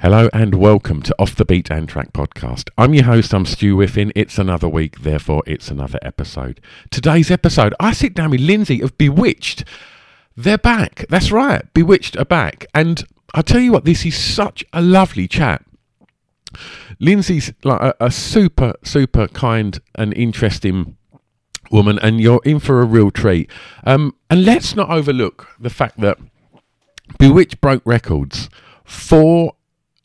Hello and welcome to Off the Beat and Track podcast. I'm your host, I'm Stu Whiffen. It's another week, therefore it's another episode. Today's episode, I sit down with Lindsay of B*witched. They're back. That's right. B*witched are back. And I tell you what, this is such a lovely chat. Lindsay's like a, a super, super kind and interesting woman, and you're in for a real treat. Um, and let's not overlook the fact that B*witched broke records. Four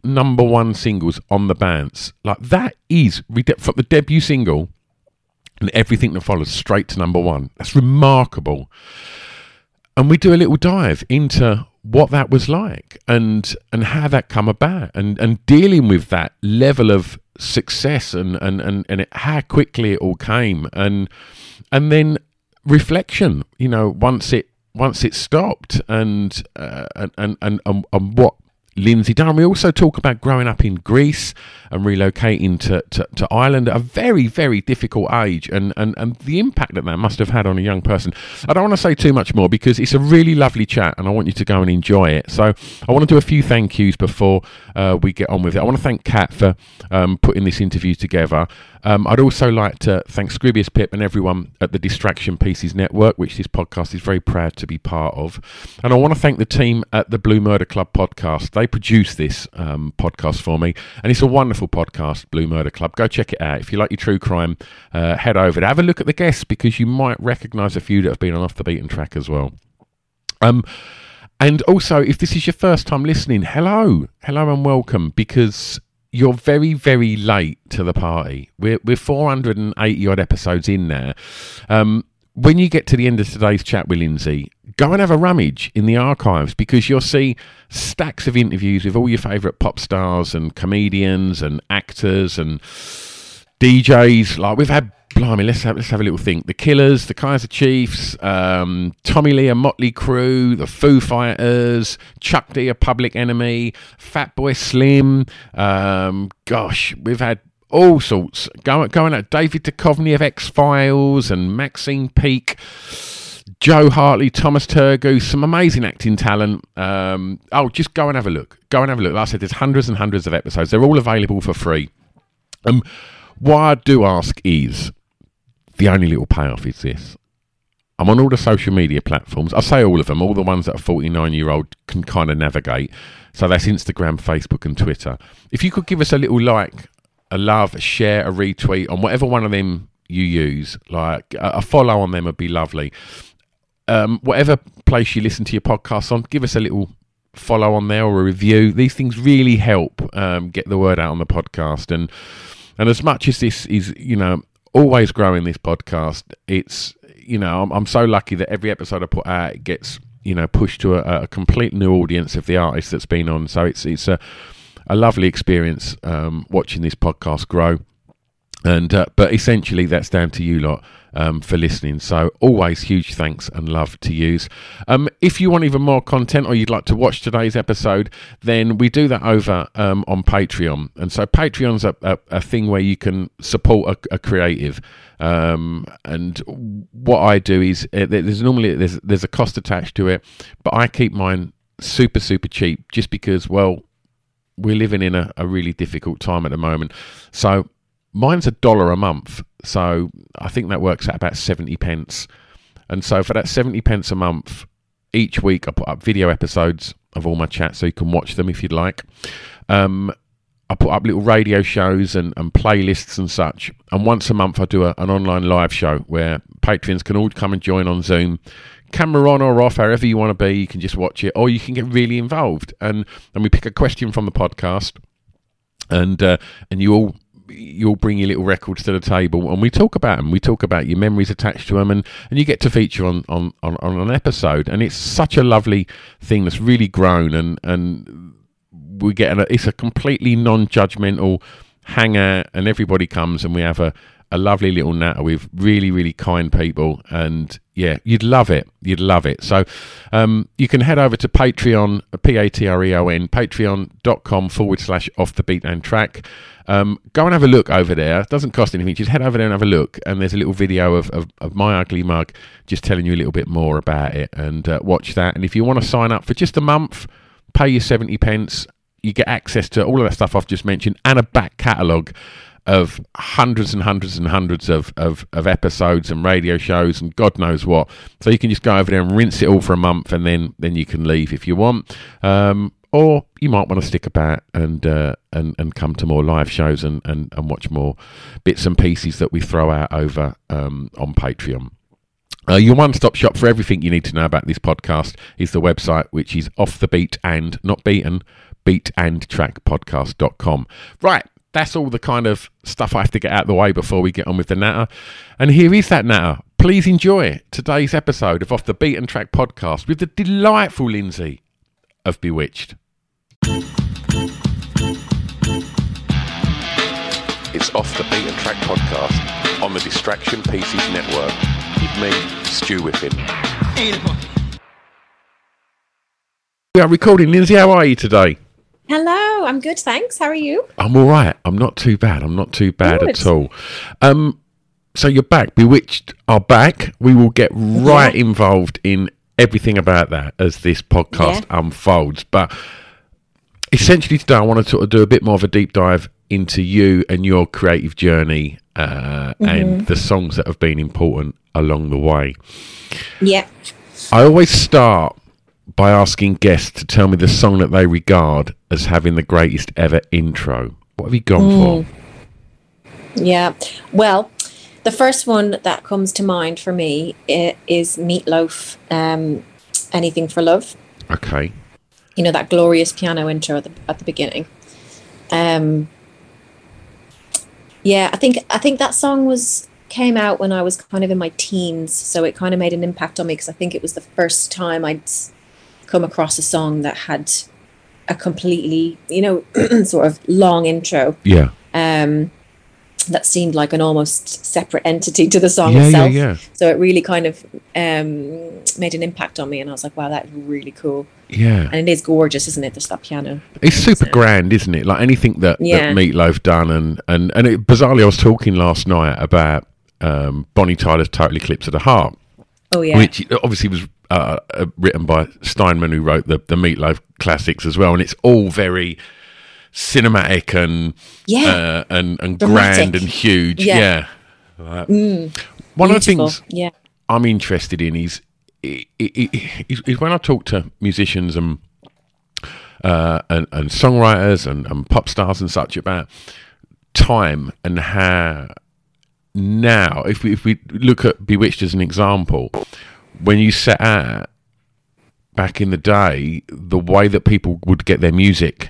number one singles on the bands. Like that is from the debut single and everything that follows straight to number one. That's remarkable. And we do a little dive into what that was like and and how that come about and and dealing with that level of success and and and, and it, how quickly it all came and and then reflection you know once it once it stopped and uh, and and and and what Lindsay done. We also talk about growing up in Greece and relocating to, to, to Ireland at a very, very difficult age and, and, and the impact that that must have had on a young person. I don't want to say too much more because it's a really lovely chat and I want you to go and enjoy it. So I want to do a few thank yous before uh, we get on with it. I want to thank Kat for um, putting this interview together. Um, I'd also like to thank Scroobius Pip and everyone at the Distraction Pieces Network, which this podcast is very proud to be part of. And I want to thank the team at the Blue Murder Club podcast. They produce this um, podcast for me, and it's a wonderful podcast, Blue Murder Club. Go check it out. If you like your true crime, uh, head over there. Have a look at the guests because you might recognise a few that have been on Off the Beaten Track as well. Um, and also, if this is your first time listening, hello, hello and welcome because you're very, very late to the party. We're, we're 480 odd episodes in there. Um, when you get to the end of today's chat with Lindsay, go and have a rummage in the archives because you'll see stacks of interviews with all your favourite pop stars and comedians and actors and DJs. Like we've had, blimey, let's have let's have a little think. The Killers, the Kaiser Chiefs, um, Tommy Lee, a Motley Crue, the Foo Fighters, Chuck D, a Public Enemy, Fatboy Slim. Um, gosh, we've had all sorts going going out. David Duchovny of X Files and Maxine Peake. Jo Hartley, Thomas Turgoose, some amazing acting talent. Um, oh, just go and have a look. Go and have a look. Like I said, there's hundreds and hundreds of episodes. They're all available for free. Um, what I do ask is the only little payoff is this. I'm on all the social media platforms. I say all of them, all the ones that a 49 year old can kind of navigate. So that's Instagram, Facebook, and Twitter. If you could give us a little like, a love, a share, a retweet on whatever one of them you use, like a, follow on them would be lovely. Um, whatever place you listen to your podcast on, give us a little follow on there or a review. These things really help um, get the word out on the podcast. And and as much as this is, you know, always growing this podcast, it's you know, I'm, I'm so lucky that every episode I put out gets you know pushed to a, a complete new audience of the artist that's been on. So it's it's a a lovely experience um, watching this podcast grow. And uh, but essentially, that's down to you lot um, for listening. So always huge thanks and love to yous. Um, if you want even more content or you'd like to watch today's episode, then we do that over um, on Patreon. And so Patreon's a, a, a thing where you can support a, a creative. Um, and what I do is uh, there's normally there's there's a cost attached to it, but I keep mine super super cheap just because well we're living in a, a really difficult time at the moment. So mine's a dollar a month. So I think that works at about 70 pence. And so for that 70 pence a month, each week I put up video episodes of all my chats so you can watch them if you'd like. Um, I put up little radio shows and, and playlists and such. And once a month, I do a, an online live show where patrons can all come and join on Zoom, camera on or off, however you want to be. You can just watch it, or you can get really involved. And and we pick a question from the podcast, and uh, and you all you all bring your little records to the table and we talk about them we talk about your memories attached to them and, and you get to feature on, on, on, on an episode and it's such a lovely thing that's really grown and, and we get an, it's a completely non-judgmental hangout and everybody comes and we have a, a lovely little natter with really really kind people and yeah you'd love it. You'd love it. So um, you can head over to patreon p-a-t-r-e-o-n patreon.com forward slash off the beat and track. Um, go and have a look over there. It doesn't cost anything. Just head over there and have a look. And there's a little video of, of, of my ugly mug just telling you a little bit more about it. And uh, watch that. And if you want to sign up for just a month pay your 70 pence. You get access to all of that stuff I've just mentioned and a back catalogue of hundreds and hundreds and hundreds of, of, of, episodes and radio shows and God knows what. So you can just go over there and rinse it all for a month and then, then you can leave if you want. Um, or you might want to stick about and uh, and and come to more live shows and, and, and watch more bits and pieces that we throw out over um, on Patreon. Uh, your one stop shop for everything you need to know about this podcast is the website, which is off the beat and not beaten beatandtrackpodcast.com. Right, that's all the kind of stuff I have to get out of the way before we get on with the natter. And here is that natter. Please enjoy today's episode of Off the Beat and Track podcast with the delightful Lindsay of B*witched. It's Off the Beat and Track podcast on the Distraction Pieces Network with me, Stu Whiffen. We are recording. Lindsay, how are you today? Hello, I'm good, thanks. How are you? I'm all right. I'm not too bad. I'm not too bad Good. at all. Um, so you're back. B*witched are back. We will get right involved in everything about that as this podcast unfolds. But essentially today, I want to sort of do a bit more of a deep dive into you and your creative journey uh, and the songs that have been important along the way. Yeah. I always start by asking guests to tell me the song that they regard as having the greatest ever intro. What have you gone for? Yeah. Well, the first one that comes to mind for me is Meatloaf, um, Anything for Love. Okay. You know, that glorious piano intro at the, at the beginning. Um, yeah, I think I think that song was came out when I was kind of in my teens, so it kind of made an impact on me because I think it was the first time I'd come across a song that had a completely, you know, sort of long intro. Yeah. um, that seemed like an almost separate entity to the song Yeah, yeah, itself. yeah. So it really kind of um, made an impact on me, and I was like, "Wow, that's really cool." Yeah. And it is gorgeous, isn't it? Just that piano. It's super grand, isn't it? Like anything that, Yeah. that Meatloaf done, and and and it, bizarrely, I was talking last night about um, Bonnie Tyler's "Total Eclipse of the Heart," Oh yeah, which obviously was uh, uh, written by Steinman, who wrote the the Meatloaf classics as well, and it's all very cinematic and Yeah. uh, and and Dramatic. grand and huge. Yeah. Yeah. Like- One of the things Yeah, I'm interested in is, is when I talk to musicians and uh, and, and songwriters and, and pop stars and such about time and how now, if we, if we look at B*witched as an example, when you set out back in the day, the way that people would get their music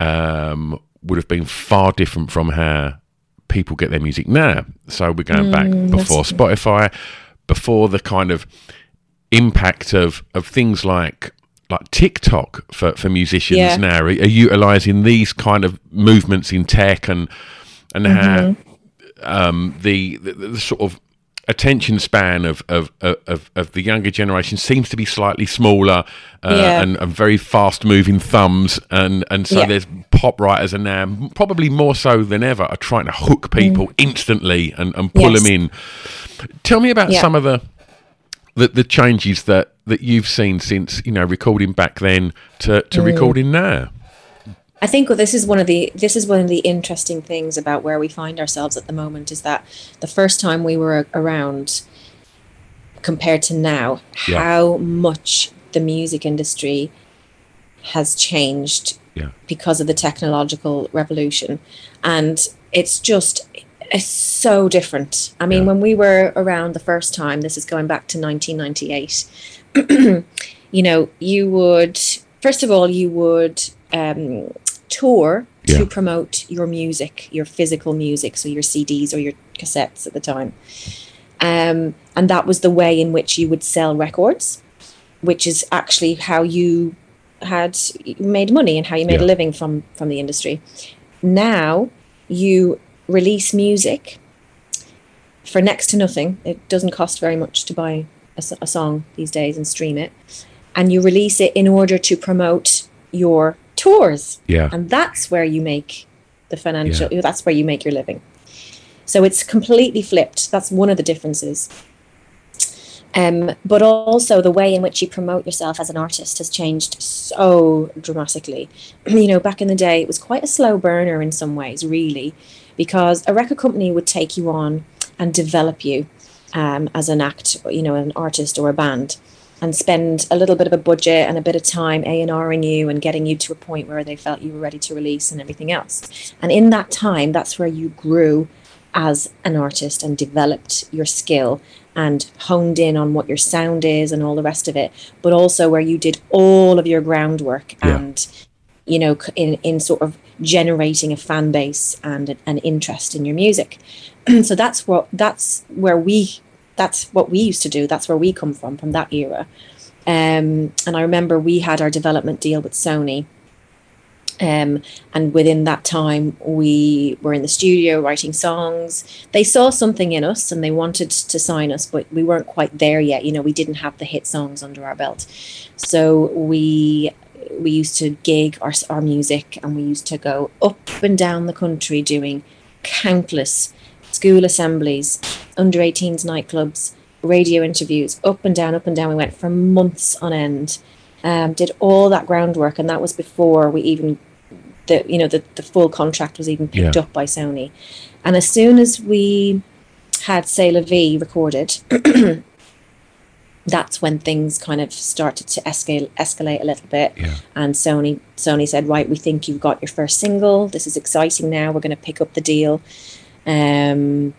um, would have been far different from how people get their music now. So we're going back before Spotify, before the kind of impact of, of things like like TikTok for, for musicians Yeah. now are, are utilizing these kind of movements in tech and and how um, the, the the sort of attention span of of, of of the younger generation seems to be slightly smaller uh, Yeah. and, and very fast moving thumbs and and so Yeah. there's pop writers are now probably more so than ever are trying to hook people instantly and, and pull Mm. Yes. them in tell me about Yeah. some of the, the the changes that that you've seen since you know recording back then to to Mm. recording now I think this is one of the this is one of the interesting things about where we find ourselves at the moment is that the first time we were around compared to now, Yeah. how much the music industry has changed Yeah. because of the technological revolution and it's just it's so different i mean Yeah. when we were around the first time this is going back to 1998 you know you would first of all you would um, tour Yeah. to promote your music your physical music so your cds or your cassettes at the time um, and that was the way in which you would sell records which is actually how you had made money and how you made Yeah. a living from from the industry. Now you release music for next to nothing. It doesn't cost very much to buy a song these days and stream it, and you release it in order to promote your tours, Yeah. and that's where you make the financial. That's where you make your living. So it's completely flipped. That's one of the differences. Um, but also the way in which you promote yourself as an artist has changed so dramatically. you know, back in the day, it was quite a slow burner in some ways, really, because a record company would take you on and develop you um, as an act, you know, an artist or a band, and spend a little bit of a budget and a bit of time A and Ring you and getting you to a point where they felt you were ready to release and everything else. And in that time, that's where you grew as an artist and developed your skill and honed in on what your sound is and all the rest of it, but also where you did all of your groundwork Yeah. and you know in in sort of generating a fan base and an, an interest in your music. so that's what that's where we that's what we used to do. That's where we come from from that era. Um, and I remember we had our development deal with Sony. Um, and within that time, we were in the studio writing songs. They saw something in us and they wanted to sign us, but we weren't quite there yet. You know, we didn't have the hit songs under our belt. So we we used to gig our, our music and we used to go up and down the country doing countless school assemblies, under 18s nightclubs, radio interviews, up and down, up and down. We went for months on end. Um, did all that groundwork, and that was before we even the you know the, the full contract was even picked Yeah. up by Sony. And as soon as we had La Vie recorded, that's when things kind of started to escalate escalate a little bit. Yeah. And Sony Sony said, right, we think you've got your first single. This is exciting. Now we're going to pick up the deal. Um,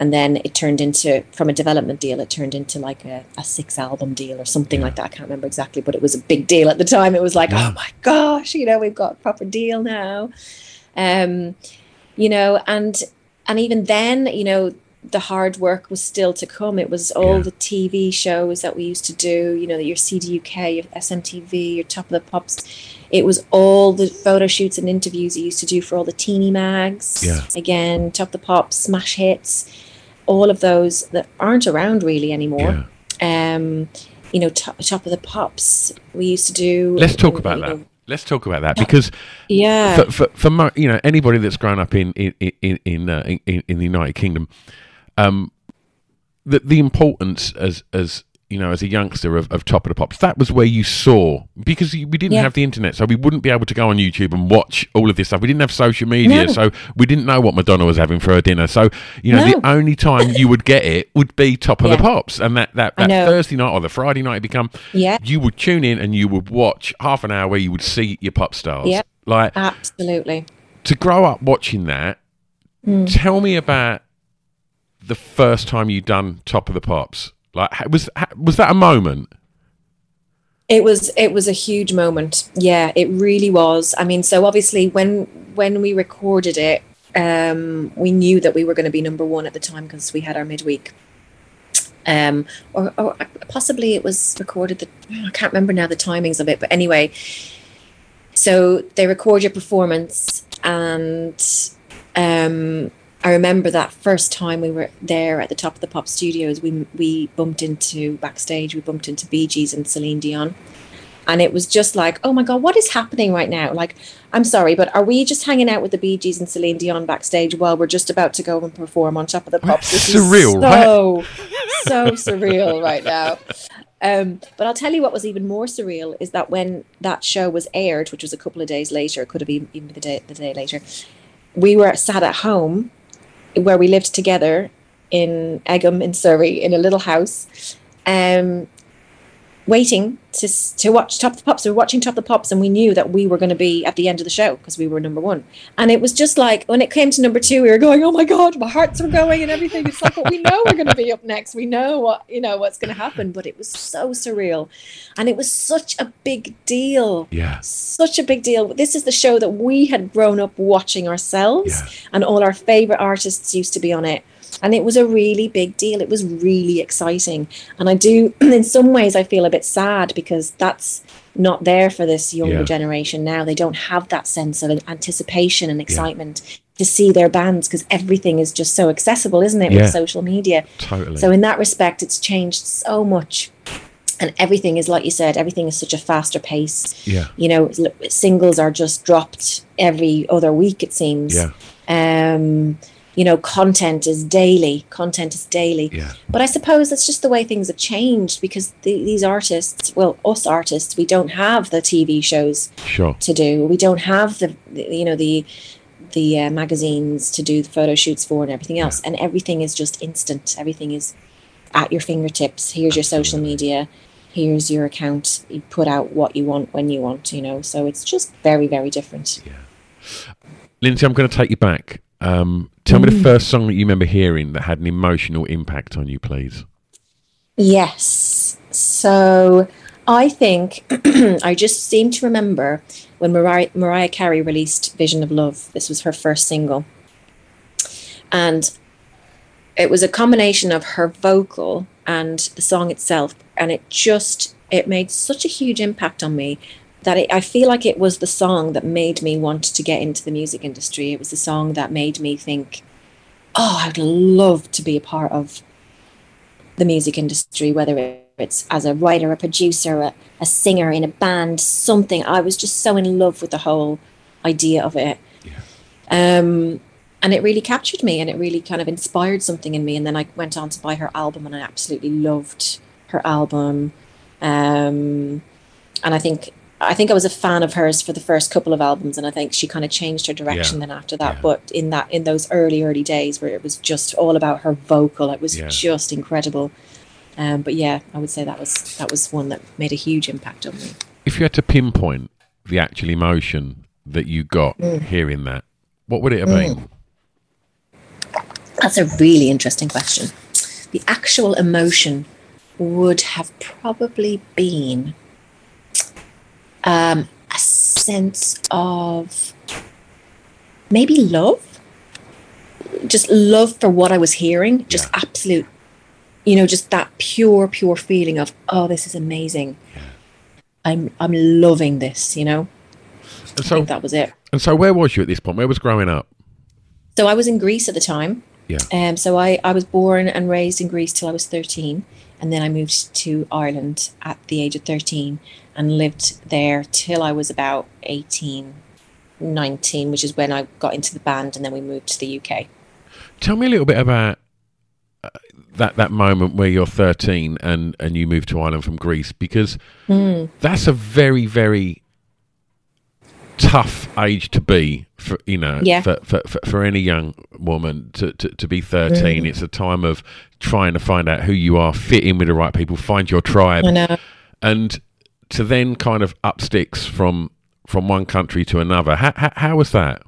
and then it turned into from a development deal, it turned into like a, a six album deal or something like that. I can't remember exactly, but it was a big deal at the time. It was like, Yeah. oh my gosh, you know, we've got a proper deal now. Um, you know, and and even then, you know, the hard work was still to come. It was all Yeah. the TV shows that we used to do, you know, your CDUK, your SMTV, your Top of the Pops. It was all the photo shoots and interviews you used to do for all the teeny mags. Yeah. Again, Top of the Pops, Smash Hits, all of those that aren't around really anymore. Yeah. Um, you know, top, top of the Pops. We used to do. Let's talk about know, that. Let's talk about that because Yeah. for, for, for mo- you know anybody that's grown up in in in in, uh, in, in the United Kingdom, um, the the importance as as you know as a youngster of, of Top of the Pops that was where you saw because we didn't Yeah. have the internet, so we wouldn't be able to go on YouTube and watch all of this stuff. We didn't have social media, No. so we didn't know what Madonna was having for her dinner. So you know the only time you would get it would be Top of the Pops, and that that, that. Thursday night or the Friday night become Yeah. you would tune in and you would watch half an hour where you would see your pop stars. Yeah. Like Absolutely. to grow up watching that, Hmm. tell me about the first time you done Top of the Pops. Like was was that a moment? It was it was a huge moment. Yeah, it really was. I mean, so obviously when when we recorded it, um, we knew that we were going to be number one at the time because we had our midweek. Um, or, or possibly it was recorded. The, I can't remember now the timings of it, but anyway. So they record your performance, and um, I remember that first time we were there at the top of the Pop Studios. We we bumped into backstage. We bumped into Bee Gees and Celine Dion, and it was just like, oh my god, what is happening right now? Like, I'm sorry, but are we just hanging out with the Bee Gees and Celine Dion backstage while we're just about to go and perform on Top of the Pops? This is Surreal, so so surreal right now. Um, but I'll tell you what was even more surreal is that when that show was aired, which was a couple of days later, it could have been even the day the day later, we were sat at home where we lived together in Egham in Surrey in a little house. Um, waiting to to watch Top of the Pops. We were watching Top of the Pops, and we knew that we were going to be at the end of the show because we were number one. And it was just like when it came to number two, we were going, "Oh my god, my hearts were going and everything." It's like, well, we know we're going to be up next. We know what you know what's going to happen. But it was so surreal, and it was such a big deal. Yeah. Such a big deal. This is the show that we had grown up watching ourselves, Yeah. and all our favorite artists used to be on it. And it was a really big deal. It was really exciting. And I do, in some ways, I feel a bit sad because that's not there for this younger Yeah. generation now. They don't have that sense of anticipation and excitement to see their bands because everything is just so accessible, isn't it, Yeah. with social media? Totally. So in that respect, it's changed so much. And everything is, like you said, everything is such a faster pace. Yeah. You know, singles are just dropped every other week, it seems. Yeah. Um, you know, content is daily. Content is daily. Yeah. But I suppose that's just the way things have changed because the, these artists, well, us artists, we don't have the TV shows Sure. to do. We don't have the, the you know, the the uh, magazines to do the photo shoots for and everything else. And everything is just instant. Everything is at your fingertips. Here's your social media. Here's your account. You put out what you want when you want, you know. So it's just very, very different. Yeah. Lindsay, I'm going to take you back. Um, tell Mm. me the first song that you remember hearing that had an emotional impact on you, please. Yes. So I think I just seem to remember when Mariah, Mariah Carey released Vision of Love. This was her first single. And it was a combination of her vocal and the song itself. And it just, it made such a huge impact on me that it, I feel like it was the song that made me want to get into the music industry. It was the song that made me think, oh, I'd love to be a part of the music industry, whether it's as a writer, a producer, a, a singer in a band, something. I was just so in love with the whole idea of it. Um, and it really captured me and it really kind of inspired something in me. And then I went on to buy her album and I absolutely loved her album. Um, and I think I think I was a fan of hers for the first couple of albums, and I think she kind of changed her direction Yeah. then after that. Yeah. But in that in those early early days where it was just all about her vocal, it was Yeah. just incredible. Um, but yeah, I would say that was that was one that made a huge impact on me. If you had to pinpoint the actual emotion that you got Mm. hearing that, what would it have been? That's a really interesting question. The actual emotion would have probably been um, a sense of maybe love, just love for what I was hearing, just absolute, you know, just that pure, pure feeling of, oh, this is amazing. I'm, I'm loving this, you know. And so, that was it. and so, where was you at this point? Where was growing up? So I was in Greece at the time. Yeah. Um, so I, I was born and raised in Greece till I was 13. And then I moved to Ireland at the age of 13 and lived there till I was about 18, 19, which is when I got into the band and then we moved to the UK. Tell me a little bit about uh, that that moment where you're 13 and and you move to Ireland from Greece because Hmm. that's a very very tough age to be for you know Yeah. for, for, for, for any young woman to, to, to be 13 Hmm. it's a time of trying to find out who you are fit in with the right people find your tribe I know. and to then kind of up sticks from from one country to another how, how, how was that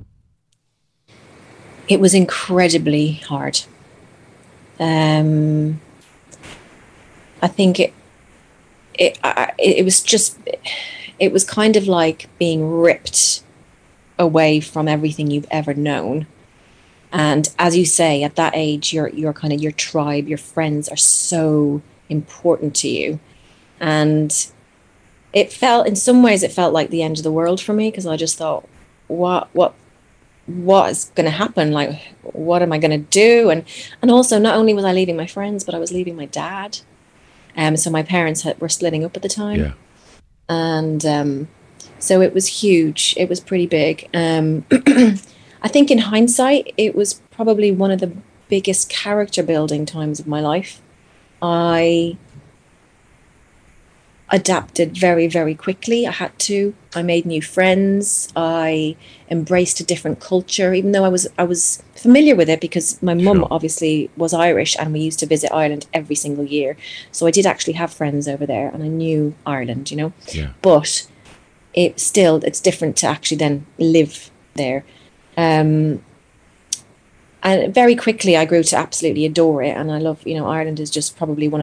It was incredibly hard. Um, I think it, it, I, it it was just, it was kind of like being ripped away from everything you've ever known. And as you say, at that age, your your kind of your tribe, your friends are so important to you, and it felt in some ways it felt like the end of the world for me because I just thought, what what what is going to happen? Like what am i going to do? And and also not only was i leaving my friends but i was leaving my dad. Um so my parents had, were splitting up at the time. Yeah and um so it was huge. It was pretty big. Um i think in hindsight it was probably one of the biggest character building times of my life. I adapted very, very quickly. I had to. I made new friends. I embraced a different culture, even though I was I was familiar with it because my mum Sure. obviously was Irish and we used to visit Ireland every single year. So I did actually have friends over there and I knew Ireland, you know. Yeah. But it still it's different to actually then live there. Um and very quickly I grew to absolutely adore it and I love, you know, Ireland is just probably one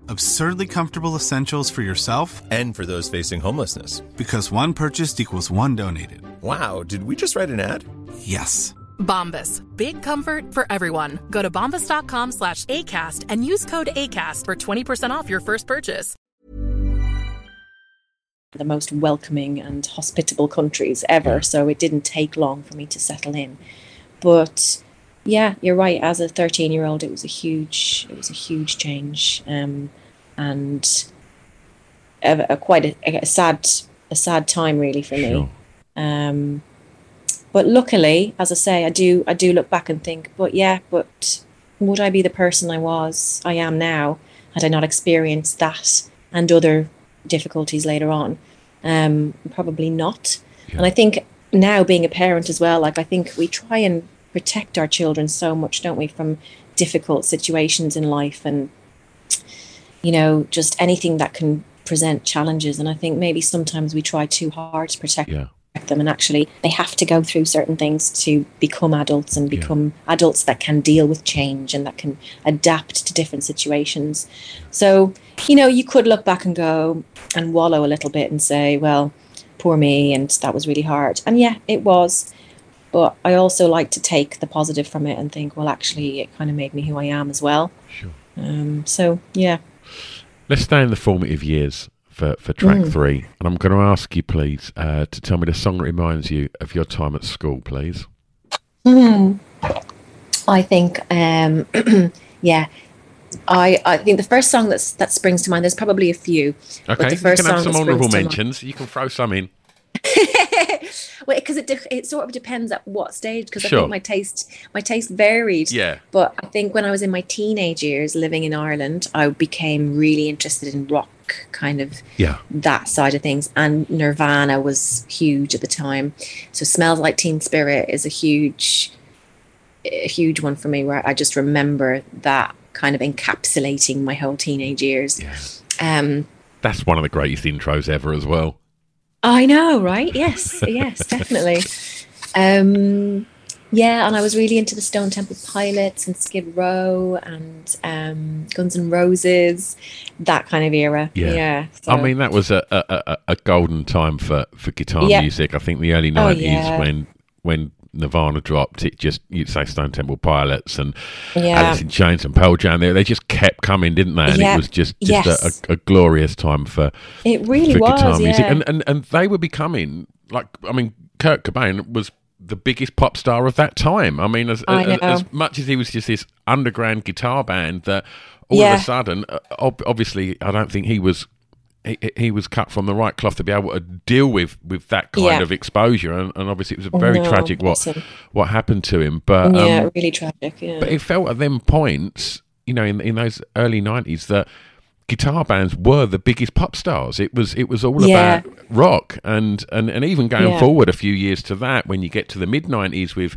Absurdly comfortable essentials for yourself And for those facing homelessness. because one purchased equals one donated. Wow, did we just write an ad? Yes. Bombas. Big comfort for everyone. Go to bombas.com slash ACAST and use code ACAST for 20% off your first purchase. the most welcoming and hospitable countries ever. So it didn't take long for me to settle in. But yeah, you're right. As a 13 year old, it was a huge, it was a huge change, um, and a, a quite a, a sad, a sad time really for me. Sure. Um, but luckily, as I say, I do, I do look back and think, but yeah, but would I be the person I was, I am now, had I not experienced that and other difficulties later on? Um, probably not. And I think now being a parent as well, like I think we try and protect our children so much, don't we, from difficult situations in life and you know, just anything that can present challenges. And I think maybe sometimes we try too hard to protect Yeah. them. And actually they have to go through certain things to become adults and become adults that can deal with change and that can adapt to different situations. So you know you could look back and go and wallow a little bit and say well poor me and that was really hard. And yeah it was. But i also like to take the positive from it and think well actually it kind of made me who i am as well. Sure. um, so yeah Let's stay in the formative years for, for track Mm. three. And I'm going to ask you, please, uh, to tell me the song that reminds you of your time at school, please. I think, um, yeah, I I think the first song that's that springs to mind. There's probably a few. but Okay, the you first can have some honourable to mind- mentions. You can throw some in. well, because it de- it sort of depends at what stage. Because I think my taste my taste varied. Yeah. But I think when I was in my teenage years, living in Ireland, I became really interested in rock, kind of Yeah. that side of things. And Nirvana was huge at the time. So Smells Like Teen Spirit is a huge, a huge one for me. Where I just remember that kind of encapsulating my whole teenage years. Yeah. Um, That's one of the greatest intros ever as well. I know, right? Yes, yes, definitely. Um, yeah, and I was really into the Stone Temple Pilots and Skid Row and um, Guns N' Roses, that kind of era. Yeah. Yeah. I mean, that was a, a, a, golden time for, for guitar Yeah. music. I think the early Oh, 90s yeah. when when Nirvana dropped, it just, you'd say Stone Temple Pilots and Yeah. Alice in Chains and Pearl Jam, they, they just kept coming, didn't they? And Yeah. it was just, just Yes. a, a, glorious time for, it really for was. guitar music. yeah. And, and, and they were becoming, like, I mean, Kurt Cobain was the biggest pop star of that time. I mean, as, I as, as much as he was just this underground guitar band that all Yeah. of a sudden, uh, ob- obviously, I don't think he was. He, he was cut from the right cloth to be able to deal with, with that kind Yeah. of exposure, and, and obviously it was a very No, tragic what what happened to him. But yeah, um, really tragic. Yeah. but it felt at them points, you know, in in those early nineties that guitar bands were the biggest pop stars. It was it was all Yeah. about rock and, and and even going Yeah. forward a few years to that when you get to the mid nineties with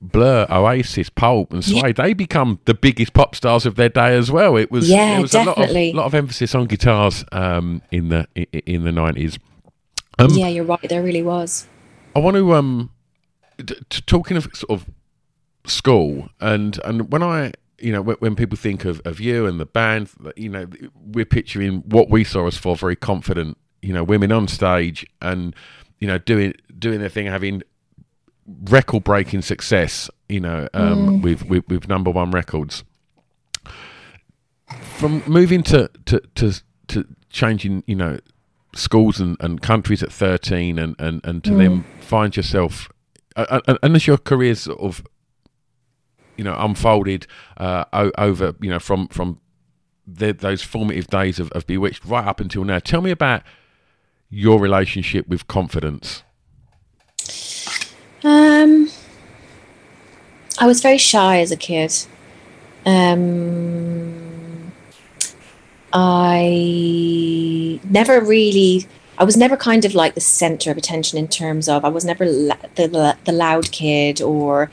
Blur, Oasis, Pulp, and Suede, they become the biggest pop stars of their day as well. It was Yeah, there was definitely. a lot of, lot of emphasis on guitars um, in the in the nineties. Um, yeah, you're right. There really was. I want to um t- talking of sort of school and and when I you know when, when people think of, of you and the band you know we're picturing what we saw as four very confident you know women on stage and you know doing doing their thing having record breaking success you know um with, with with number one records. From moving to to to, to changing you know schools and, and countries at 13 and, and, and to then find yourself uh, uh, and as your career's sort of you know unfolded uh, over you know from from the, those formative days of, of B*witched right up until now tell me about your relationship with confidence Um, I was very shy as a kid. Um, I never really. I was never kind of like the center of attention in terms of I was never la- the, the the loud kid or,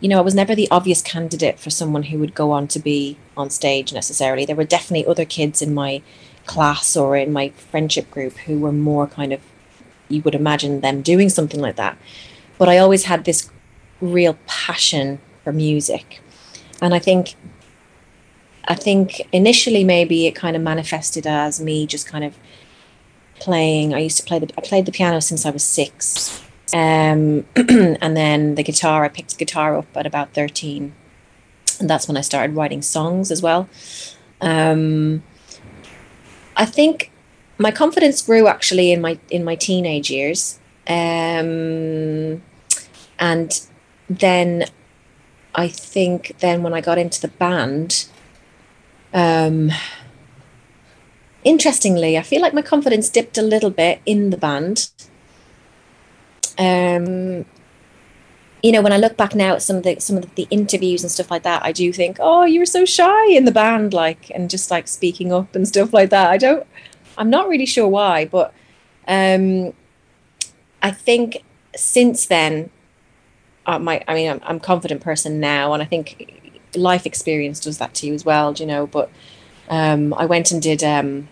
you know, I was never the obvious candidate for someone who would go on to be on stage necessarily. There were definitely other kids in my class or in my friendship group who were more kind of you would imagine them doing something like that but I always had this real passion for music. And I think I think initially maybe it kind of manifested as me just kind of playing I used to play the I played the piano since I was 6. Um, and then the guitar I picked the guitar up at about 13. And that's when I started writing songs as well. Um, I think my confidence grew actually in my in my teenage years um, and then I think then when I got into the band, um, interestingly, I feel like my confidence dipped a little bit in the band. Um, you know, when I look back now at some of the some of the interviews and stuff like that, I do think, oh, you were so shy in the band, like, and just like speaking up and stuff like that. I don't, I'm not really sure why, but um, I think since then, uh, my I mean, I'm, I'm a confident person now, and I think life experience does that to you as well, you know. But um, I went and did um,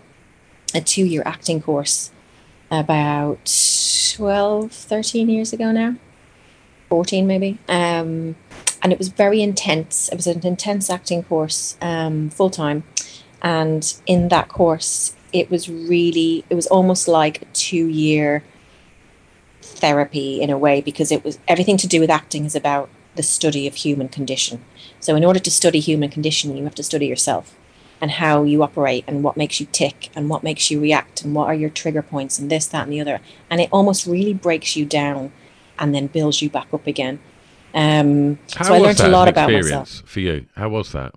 a two year acting course about 12, 13 years ago now, 14 maybe. Um, and it was very intense. It was an intense acting course, um, full time. And in that course, it was really, it was almost like a two year therapy in a way because it was everything to do with acting is about the study of human condition. So in order to study human condition, you have to study yourself and how you operate and what makes you tick and what makes you react and what are your trigger points and this, that, and the other. And it almost really breaks you down and then builds you back up again. Um, so I learned a lot about myself. for you how was that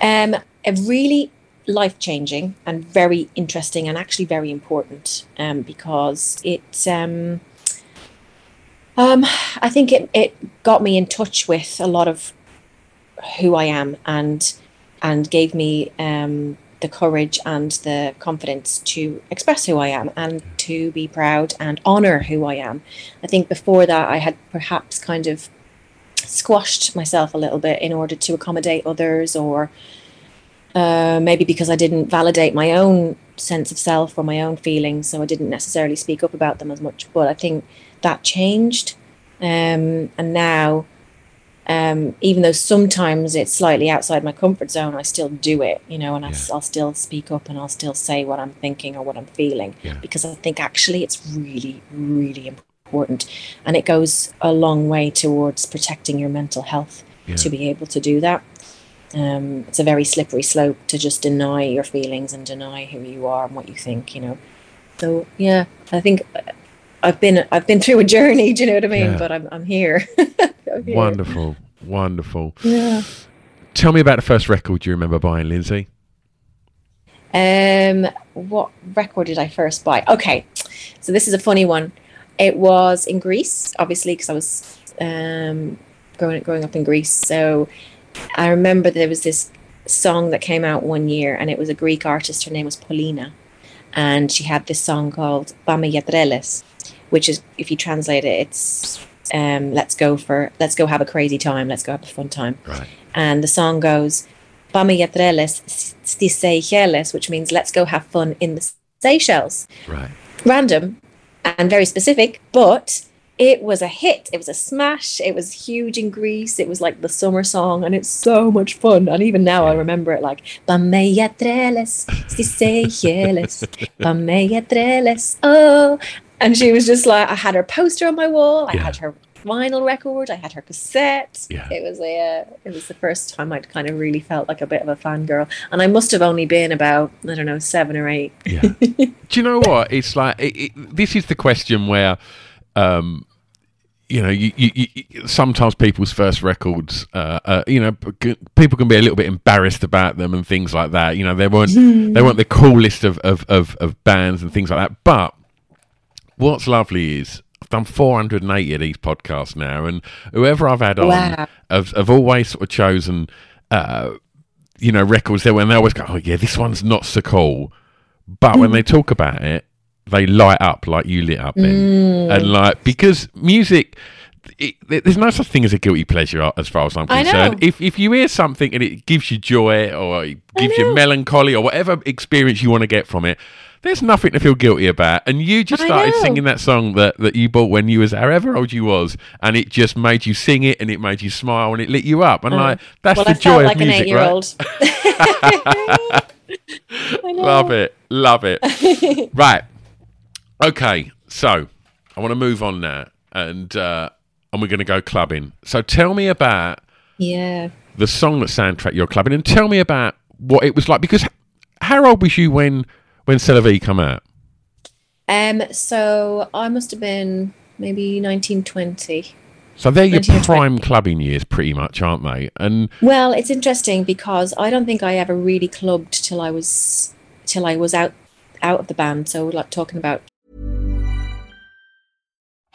Um, a really life changing and very interesting and actually very important um, because it. Um, um, I think it, it got me in touch with a lot of who I am and and gave me um, the courage and the confidence to express who I am and to be proud and honor who I am. I think before that I had perhaps kind of squashed myself a little bit in order to accommodate others or uh, maybe because I didn't validate my own sense of self or my own feelings, so I didn't necessarily speak up about them as much. But I think that changed, um, and now, um, even though sometimes it's slightly outside my comfort zone, I still do it, you know, and I, will still speak up and I'll still say what I'm thinking or what I'm feeling Yeah. because I think actually it's really, really important, and it goes a long way towards protecting your mental health Yeah. to be able to do that um, it's a very slippery slope to just deny your feelings and deny who you are and what you think, you know. So yeah, I think I've been I've been through a journey. Do you know what I mean? Yeah. But I'm I'm here. I'm here. wonderful wonderful Yeah. tell me about the first record you remember buying lindsay Um, what record did I first buy? Okay, so this is a funny one. It was in Greece, obviously, because I was um, growing growing up in Greece. So I remember there was this song that came out one year, and it was a Greek artist. Her name was Paulina, and she had this song called Bama Yatreles, which is, if you translate it, it's um, "Let's go for, let's go have a crazy time, let's go have a fun time." Right. And the song goes, "Bama Yatreles stis Seychelles," which means "Let's go have fun in the Seychelles." Right. Random and very specific, but it was a hit. It was a smash. It was huge in Greece. It was like the summer song, and it's so much fun. And even now, I remember it like "Pameia treles, Seychelles, Pameia treles." Oh, and she was just like, I had her poster on my wall. I Yeah. had her vinyl record. I had her cassette. Yeah. It was a. Uh, it was the first time I'd kind of really felt like a bit of a fangirl, and I must have only been about I don't know seven or eight. Yeah. Do you know what? It's like it, it, this is the question where, um, you know, you, you, you, sometimes people's first records, uh, uh, you know, people can be a little bit embarrassed about them and things like that. You know, they weren't they weren't the coolest of, of, of, of bands and things like that. But what's lovely is I've done 480 of these podcasts now, and whoever I've had on, Wow. have, have always sort of chosen. Uh, you know, records there when they always go, oh yeah, this one's not so cool. But when they talk about it, they light up like you lit up then. And like, because music, it, there's no such thing as a guilty pleasure uh, as far as I'm concerned. If, if you hear something and it gives you joy or it gives you melancholy or whatever experience you want to get from it, there's nothing to feel guilty about. And you just started singing that song that, that you bought when you was however old you was, and it just made you sing it and it made you smile and it lit you up. And like, that's well, the I joy like of an music, right? eight-year-old. Love it. Love it. right. Okay. So I want to move on now and uh, and we're going to go clubbing. So tell me about Yeah. the song that soundtrack your clubbing and tell me about what it was like because how old was you when when C'est come out? Um. So I must have been maybe nineteen twenty. So they're your 19 or 20. prime clubbing years pretty much, aren't they? And Well, it's interesting because I don't think I ever really clubbed till I was till I was out out of the band. So like talking about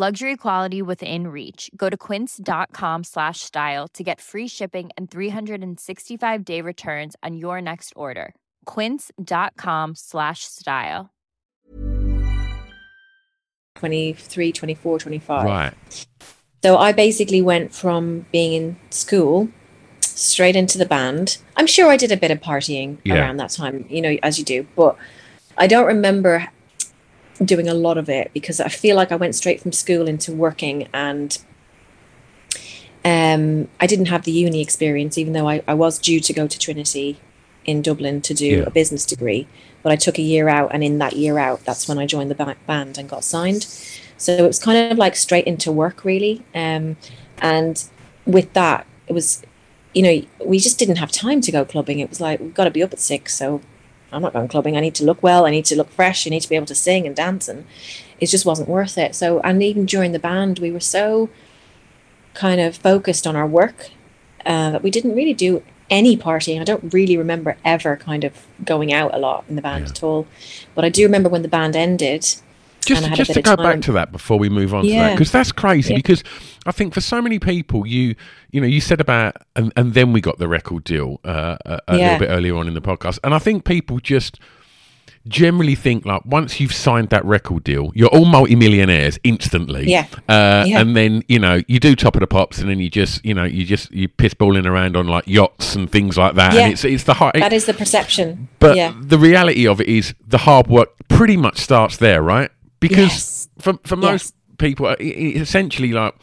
Luxury quality within reach. Go to quince.com slash style to get free shipping and 365 day returns on your next order. Quince.com slash style. 23, 24, 25. right. So I basically went from being in school straight into the band. I'm sure I did a bit of partying Yeah. around that time, you know, as you do, but I don't remember doing a lot of it because I feel like I went straight from school into working and um, I didn't have the uni experience, even though I, I was due to go to Trinity in Dublin to do Yeah. a business degree. But I took a year out, and in that year out, that's when I joined the band and got signed. So it was kind of like straight into work, really. Um, and with that, it was, you know, we just didn't have time to go clubbing. It was like, we've got to be up at six. So I'm not going clubbing. I need to look well. I need to look fresh. You need to be able to sing and dance. And it just wasn't worth it. So, and even during the band, we were so kind of focused on our work uh, that we didn't really do any partying. I don't really remember ever kind of going out a lot in the band Yeah. at all. But I do remember when the band ended. Just, and I had a just to go back to that before we move on to that, because that's crazy. Yeah. Because I think for so many people, you you know, you said about and, and then we got the record deal uh, a, a Yeah. little bit earlier on in the podcast, and I think people just generally think like once you've signed that record deal, you're all multimillionaires instantly. Yeah. Uh, Yeah. And then you know you do top of the pops, and then you just you know you just you piss balling around on like yachts and things like that. Yeah. And it's it's the high. That is the perception. But yeah. the reality of it is the hard work pretty much starts there, right? Because Yes. for for most people, uh, essentially like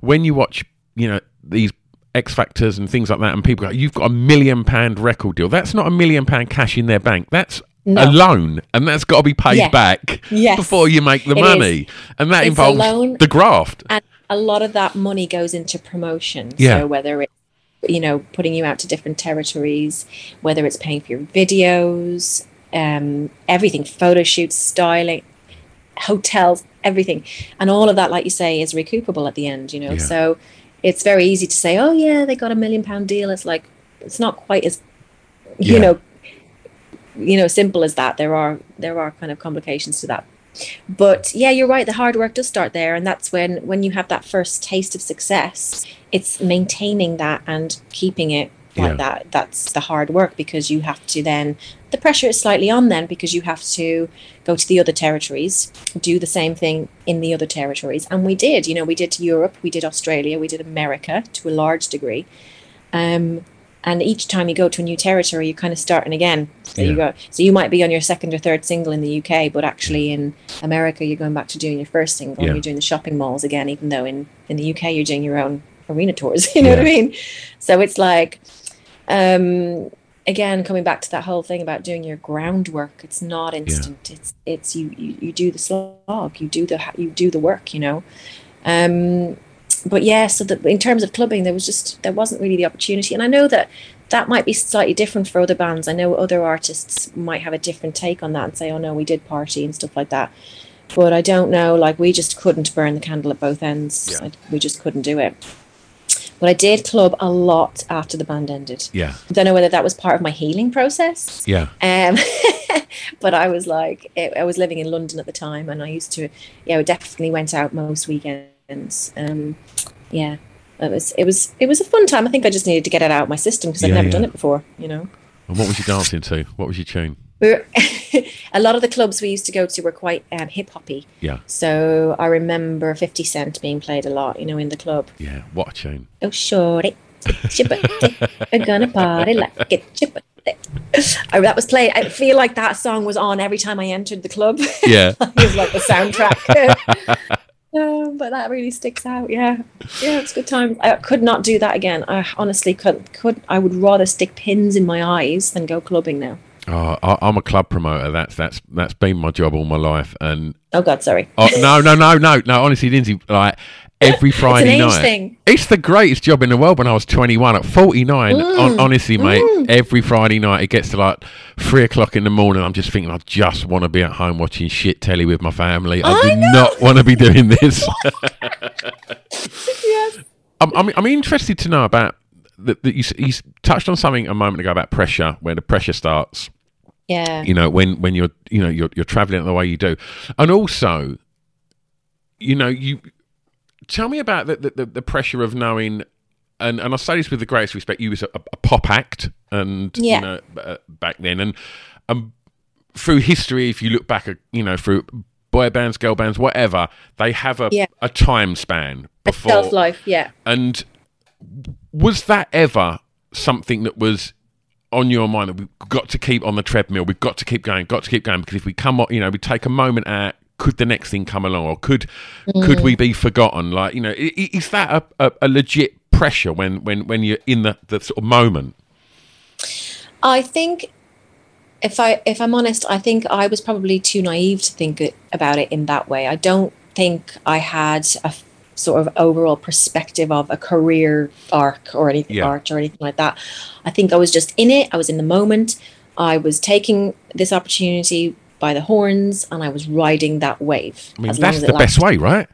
when you watch, you know, these X Factors and things like that, and people go, "You've got a million pound record deal." That's not a million pound cash in their bank. That's No. a loan, and that's got to be paid Yes. back Yes. before you make the It is. money, and that It's involves the graft. and a lot of that money goes into promotion. Yeah. So whether it's you know putting you out to different territories, whether it's paying for your videos, um, everything, photo shoots, styling, hotels, everything, and all of that, like you say, is recoupable at the end. You know, Yeah. so it's very easy to say, oh yeah, they got a million pound deal. It's like it's not quite as you know you know simple as that there are there are kind of complications to that but yeah you're right the hard work does start there and that's when when you have that first taste of success it's maintaining that and keeping it like Yeah. that that's the hard work because you have to then the pressure is slightly on then because you have to go to the other territories do the same thing in the other territories and we did you know we did europe we did australia we did america to a large degree um, and each time you go to a new territory, you're kind of starting again. So you go, so you might be on your second or third single in the UK, but actually in America, you're going back to doing your first single. Yeah. and You're doing the shopping malls again, even though in in the UK you're doing your own arena tours. You know what I mean? So it's like, um, again, coming back to that whole thing about doing your groundwork. It's not instant. It's it's you, you you do the slog. You do the you do the work. You know. Um, but yeah, so that in terms of clubbing, there was just there wasn't really the opportunity, and I know that that might be slightly different for other bands. I know other artists might have a different take on that and say, "Oh no, we did party and stuff like that." But I don't know. Like we just couldn't burn the candle at both ends. Yeah. I, we just couldn't do it. But I did club a lot after the band ended. Yeah. I don't know whether that was part of my healing process. Yeah. Um, but I was like, I I was living in London at the time, and I used to, yeah, I definitely went out most weekends. Um, yeah, it was, it was, it was a fun time. I think I just needed to get it out of my system because I'd never yeah. done it before. You know, And what was you dancing to? What was your tune? We were a lot of the clubs we used to go to were quite um, hip hoppy. Yeah. So I remember Fifty Cent being played a lot, you know, in the club. Yeah. What a tune. Oh, shorty, it's your birthday. We're gonna party like it's your birthday. I, that was played. I feel like that song was on every time I entered the club. Yeah. it was like the soundtrack. Um, but that really sticks out. Yeah, yeah, it's a good time. I could not do that again. I honestly could. Could I would rather stick pins in my eyes than go clubbing now. Oh, I, I'm a club promoter. That's that's that's been my job all my life. And Oh God, sorry. oh, no, no, no, no, no. Honestly, Lindsay, like every Friday age night, thing. it's the greatest job in the world. When I was 21, at 49, Mm. hon- honestly, mate, every Friday night it gets to like three o'clock in the morning. I'm just thinking, I just want to be at home watching shit telly with my family. I, I do know. not want to be doing this. Yes. I'm, I'm, I'm interested to know about that. that you, you touched on something a moment ago about pressure, where the pressure starts. Yeah. you know when when you're you know you're you're traveling the way you do and also you know you tell me about the the, the pressure of knowing and and I say this with the greatest respect you was a, a pop act and Yeah. you know uh, back then and and through history if you look back at you know through boy bands girl bands whatever they have a Yeah. a time span before Self life. Yeah. and was that ever something that was on your mind that we've got to keep on the treadmill? We've got to keep going, got to keep going because if we come, on, you know, we take a moment out. Could the next thing come along, or could could we mm. be forgotten? Like, you know, is that a, a, a legit pressure when when when you're in the, the sort of moment? I think if I if I'm honest, I think I was probably too naive to think it, about it in that way. I don't think I had a sort of overall perspective of a career arc or anything Yeah. arch or anything like that. I think I was just in it. I was in the moment. I was taking this opportunity by the horns and I was riding that wave. I mean, that's the best way, right?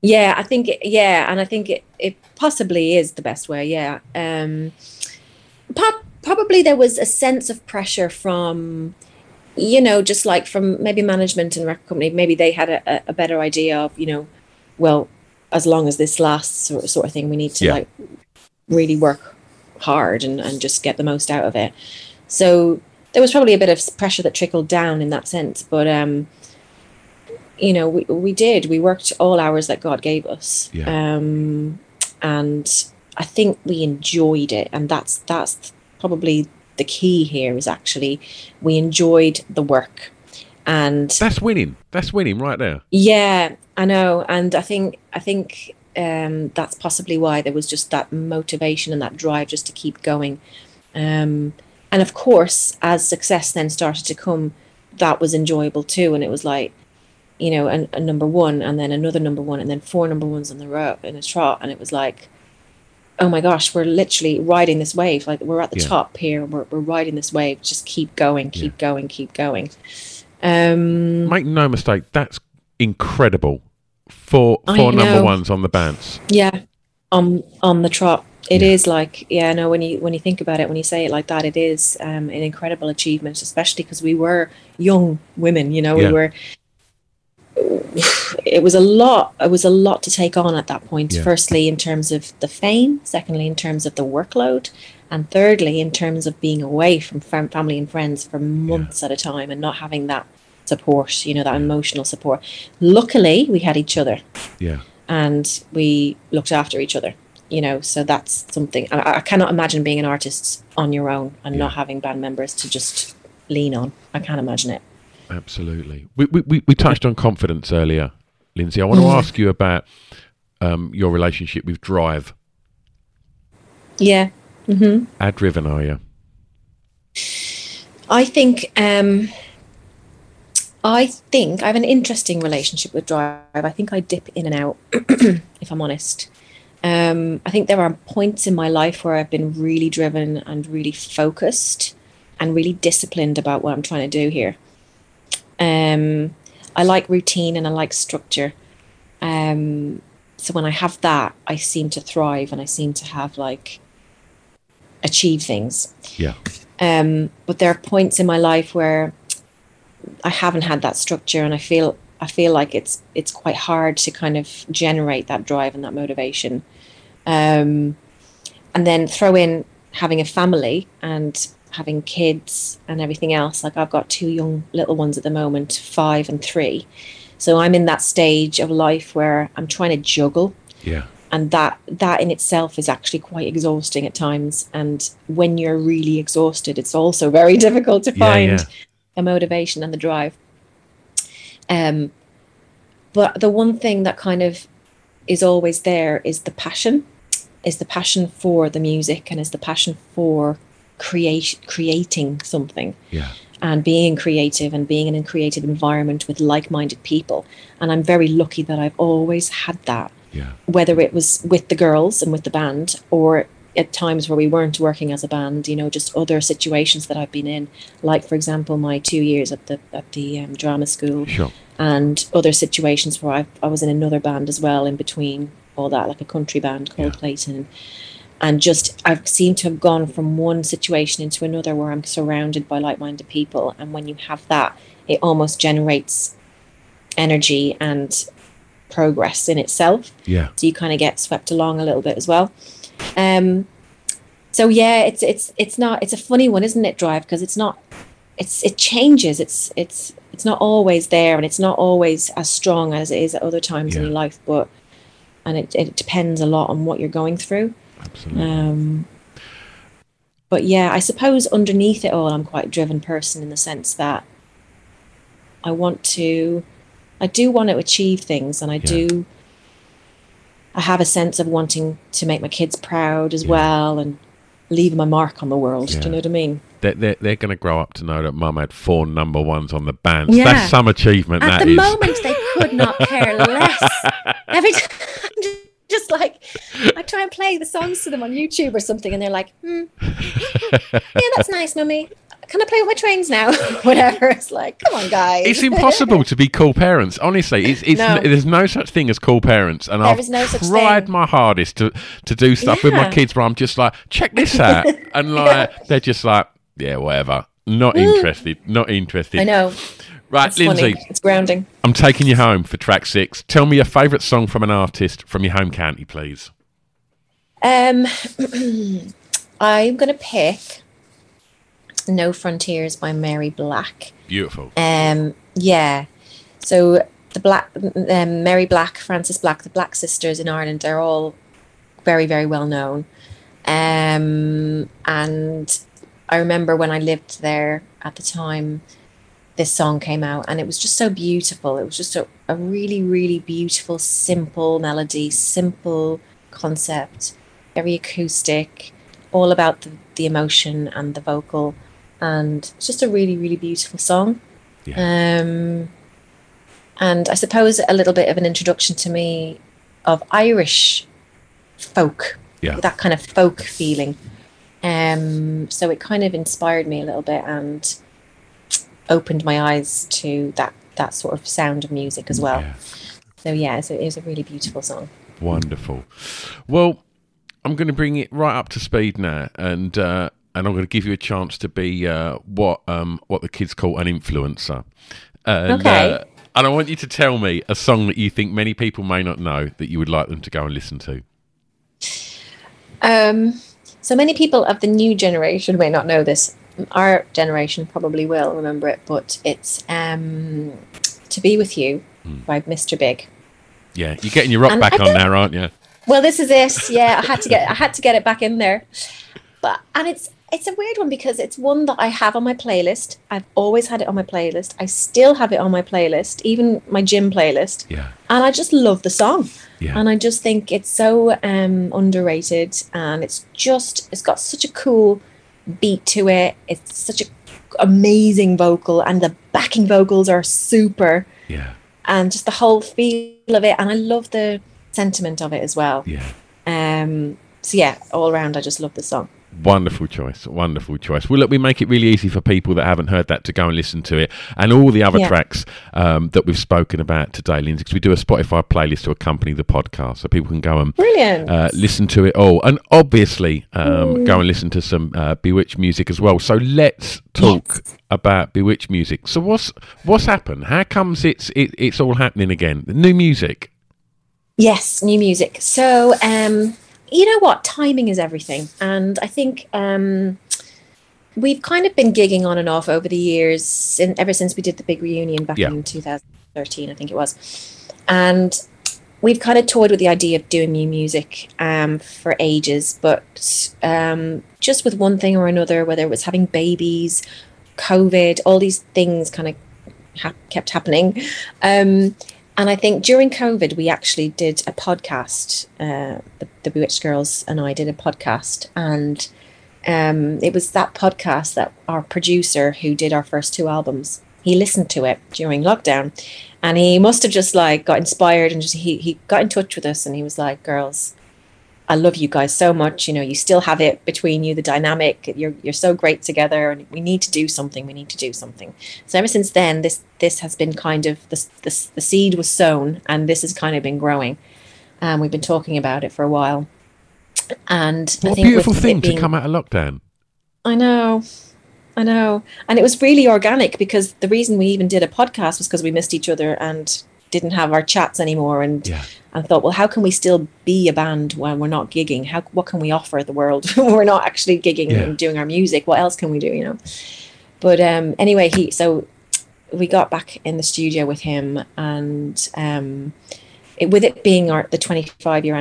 Yeah, I think it, yeah, and I think it, it possibly is the best way. Yeah, um, po- probably there was a sense of pressure from, you know, just like from maybe management and record company. Maybe they had a- a better idea of, you know, well, as long as this lasts, sort sort of thing, we need to Yeah. like really work hard and and just get the most out of it. So there was probably a bit of pressure that trickled down in that sense, but um you know, we, we did. We worked all hours that God gave us. Yeah. Um, and I think we enjoyed it. And that's that's probably the key here is actually we enjoyed the work. And That's winning. That's winning right there. yeah, I know. And I think I think um, that's possibly why there was just that motivation and that drive just to keep going. Um, and of course, as success then started to come, that was enjoyable too. And it was like, you know, a, a number one, and then another number one, and then four number ones in the row in a trot, and it was like, oh my gosh, we're literally riding this wave. Like we're at the Yeah. top here. We're we're riding this wave. Just keep going, keep going, keep going. Um, Make no mistake, that's incredible. Four four number ones on the bands. Yeah, on on the trot. It Yeah. is like yeah, no. When you when you think about it, when you say it like that, it is um, an incredible achievement, especially because we were young women. You know, Yeah. we were. It was a lot. It was a lot to take on at that point. Yeah. Firstly, in terms of the fame. Secondly, in terms of the workload, and thirdly, in terms of being away from fam- family and friends for months at a time and not having that support. You know, that emotional support. Luckily, we had each other Yeah. and we looked after each other you know so that's something I, I cannot imagine being an artist on your own and not having band members to just lean on i can't imagine it Absolutely. We, we, we, we touched on confidence earlier, Lindsay. I want to Mm. ask you about um, your relationship with Drive. yeah hmm How driven are you? i think um i think i have an interesting relationship with drive. I think i dip in and out if i'm honest. Um i think there are points in my life where i've been really driven and really focused and really disciplined about what i'm trying to do here. Um i like routine and i like structure. Um so when i have that i seem to thrive and i seem to have like achieve things. Yeah. um, but there are points in my life where I haven't had that structure, and I feel I feel like it's it's quite hard to kind of generate that drive and that motivation. Um, and then throw in having a family and having kids and everything else. Like I've got two young little ones at the moment, five and three. So I'm in that stage of life where I'm trying to juggle Yeah. and that that in itself is actually quite exhausting at times and when you're really exhausted it's also very difficult to Yeah, find yeah. The motivation and the drive um but the one thing that kind of is always there is the passion is the passion for the music and is the passion for create creating something Yeah. and being creative and being in a creative environment with like-minded people and i'm very lucky that i've always had that Yeah. whether it was with the girls and with the band or at times where we weren't working as a band you know just other situations that i've been in like for example my two years at the at the um, drama school Sure. and other situations where I, I was in another band as well in between all that like a country band called Yeah. clayton and just i've seemed to have gone from one situation into another where i'm surrounded by like-minded people and when you have that it almost generates energy and progress in itself Yeah. so you kind of get swept along a little bit as well um so yeah it's it's it's not it's a funny one isn't it drive because it's not it's it changes it's it's it's not always there and it's not always as strong as it is at other times in Yeah. your life but and it, it depends a lot on what you're going through Absolutely. um but yeah i suppose underneath it all i'm quite a driven person in the sense that i want to i do want to achieve things and i do i have a sense of wanting to make my kids proud as Yeah. well and leave my mark on the world do you know what i mean They're, they're, they're going to grow up to know that mum had four number ones on the bands. Yeah. That's some achievement, at that the is. moment they could not care less every time I'm ju- just like i try and play the songs to them on youtube or something and they're like hmm, yeah that's nice mummy can i play with my trains now? Whatever. It's like come on guys. It's impossible to be cool parents. Honestly, it's, it's No. there's no such thing as cool parents, and There I've no tried my hardest to to do stuff with my kids where I'm just like, check this out, and like they're just like, yeah, whatever, not interested, not interested. i know. Right, it's Lindsay, funny it's grounding. I'm taking you home for track six. Tell me your favourite song from an artist from your home county, please. Um, I'm gonna pick "No Frontiers" by Mary Black. Beautiful. Um, yeah. So the Black, um, Mary Black, Frances Black, the Black sisters in Ireland, they're all very, very well known. Um, and I remember when I lived there at the time, this song came out, and it was just so beautiful. It was just a, a really, really beautiful, simple melody, simple concept, very acoustic, all about the, the emotion and the vocal. And it's just a really, really beautiful song. Um, and I suppose a little bit of an introduction to me of Irish folk, Yeah. that kind of folk feeling. Um, so it kind of inspired me a little bit and opened my eyes to that that sort of sound of music as well. Yeah. So yeah, a, it is a really beautiful song. Wonderful. Well, I'm going to bring it right up to speed now, and uh, and I'm going to give you a chance to be uh, what um, what the kids call an influencer. And, Okay. Uh, and I want you to tell me a song that you think many people may not know that you would like them to go and listen to. Um, so many people of the new generation may not know this. Our generation probably will remember it, but it's um, "To Be With You" by Mr. Big. Yeah, you're getting your rock And back I on now, aren't you? Well, this is it. Yeah, I had to get I had to get it back in there. But and it's it's a weird one because it's one that I have on my playlist. I've always had it on my playlist. I still have it on my playlist, even my gym playlist. Yeah. And I just love the song. Yeah. And I just think it's so um, underrated and it's just it's got such a cool beat to it. It's such an amazing vocal and the backing vocals are super Yeah. and just the whole feel of it and I love the sentiment of it as well. Yeah. Um so yeah, all around I just love the song. Wonderful choice. Wonderful choice. Well, look, we make it really easy for people that haven't heard that to go and listen to it and all the other Yeah. tracks um, that we've spoken about today, Lindsay, because we do a Spotify playlist to accompany the podcast so people can go and Brilliant. uh, listen to it all. And obviously, um, go and listen to some uh, B*witched music as well. So let's talk about B*witched music. So what's what's happened? How comes it's it, it's all happening again? New music. Yes, new music. So, um, you know what? Timing is everything. And I think um, we've kind of been gigging on and off over the years, sin ever since we did the big reunion back Yeah. in 2013, I think it was. And we've kind of toyed with the idea of doing new music um, for ages, but um, just with one thing or another, whether it was having babies, COVID, all these things kind of ha- kept happening. Um, and I think during COVID, we actually did a podcast. Uh, the, the B*witched Girls and I did a podcast, and um, it was that podcast that our producer, who did our first two albums, he listened to it during lockdown, and he must have just like got inspired and just he he got in touch with us, and he was like, "Girls, I love you guys so much. You know, you still have it between you, the dynamic. You're you're so great together, and we need to do something. We need to do something. So ever since then, this this has been kind of the the, the seed was sown, and this has kind of been growing. And we've been talking about it for a while. And I What a beautiful thing to come out of lockdown. I know. I know. And it was really organic because the reason we even did a podcast was because we missed each other and didn't have our chats anymore and Yeah. and thought, well, how can we still be a band when we're not gigging? How what can we offer the world when we're not actually gigging Yeah. and doing our music? What else can we do, you know? But um anyway, he so we got back in the studio with him and um it, with it being our the 25 year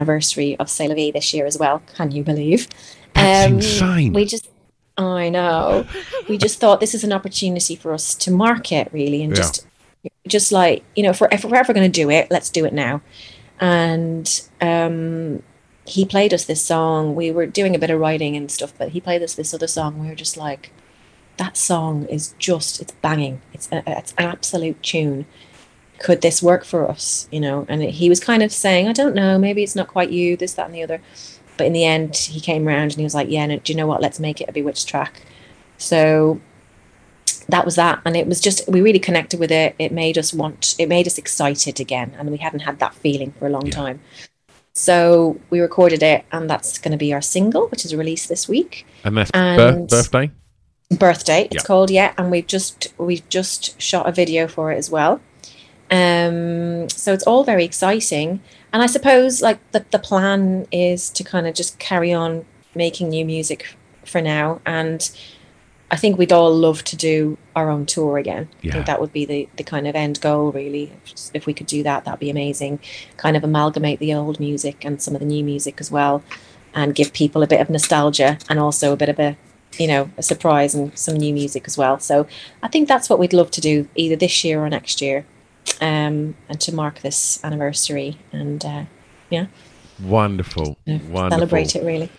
anniversary of la Vie this year as well, can you believe? That's insane. We just I know. We just thought this is an opportunity for us to market really and Yeah. just just like, you know, if we're, if we're ever going to do it, let's do it now. And um he played us this song. We were doing a bit of writing and stuff, but he played us this other song. We were just like, that song is just, it's banging. It's, a, it's an absolute tune. Could this work for us? You know, and he was kind of saying, I don't know, maybe it's not quite you, this, that, and the other. But in the end, he came around and he was like, yeah, no, do you know what? Let's make it a B*witched track. So that was that. And it was just, we really connected with it. It made us want, it made us excited again. And we hadn't had that feeling for a long time. So we recorded it, and that's going to be our single, which is released this week. And that's And- birth, birthday? Birthday, it's Yeah. called, yeah. And we've just we've just shot a video for it as well. Um, so it's all very exciting. And I suppose like the the plan is to kind of just carry on making new music for now. And I think we'd all love to do our own tour again. I Yeah. think that would be the, the kind of end goal, really. If, if we could do that, that'd be amazing. Kind of amalgamate the old music and some of the new music as well, and give people a bit of nostalgia and also a bit of a, you know, a surprise and some new music as well. So I think that's what we'd love to do either this year or next year, um, and to mark this anniversary and uh, yeah, Wonderful. Wonderful. celebrate it really.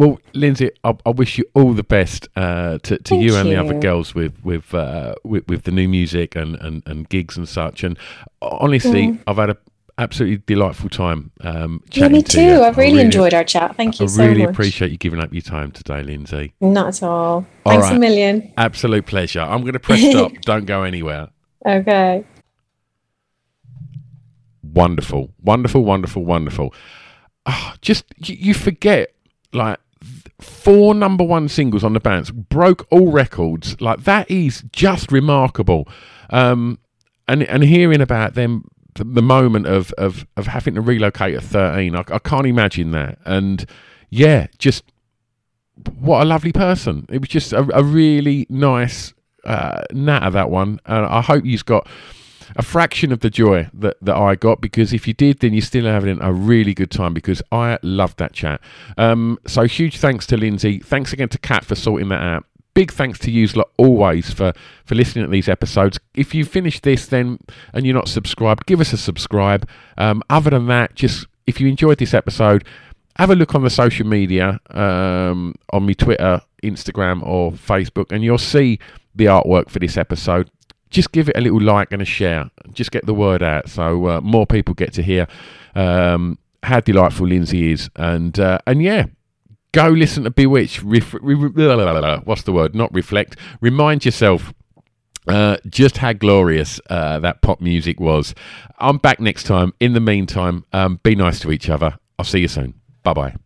Well, Lindsay, I, I wish you all the best uh, to, to Thank you and the other girls with with, uh, with with the new music and, and, and gigs and such. And honestly, Mm. I've had a absolutely delightful time um, Yeah, chatting me to you. too. I've I really, enjoyed our chat. Thank you I so really much. appreciate you giving up your time today, Lindsay. Not at all. All Thanks right. a million. Absolute pleasure. I'm going to press stop. Don't go anywhere. Okay. Wonderful, wonderful, wonderful, wonderful. Oh, just you, you forget like four number one singles on the bounce broke all records. Like that is just remarkable. Um, and and hearing about them, the, the moment of, of of having to relocate at thirteen, I, I can't imagine that. And yeah, just what a lovely person. It was just a, a really nice uh, natter that one, and I hope he's got a fraction of the joy that, that I got because if you did, then you're still having a really good time because I loved that chat. Um, so huge thanks to Lindsay. Thanks again to Kat for sorting that out. Big thanks to you always for, for listening to these episodes. If you finished this then and you're not subscribed, give us a subscribe. Um, other than that, just if you enjoyed this episode, have a look on the social media um, on me Twitter, Instagram, or Facebook, and you'll see the artwork for this episode. Just give it a little like and a share. Just get the word out so uh, more people get to hear um, how delightful Lindsay is. And uh, and yeah, go listen to Bewitch. Ref- re- re- what's the word? Not reflect. Remind yourself uh, just how glorious uh, that pop music was. I'm back next time. In the meantime, um, be nice to each other. I'll see you soon. Bye bye.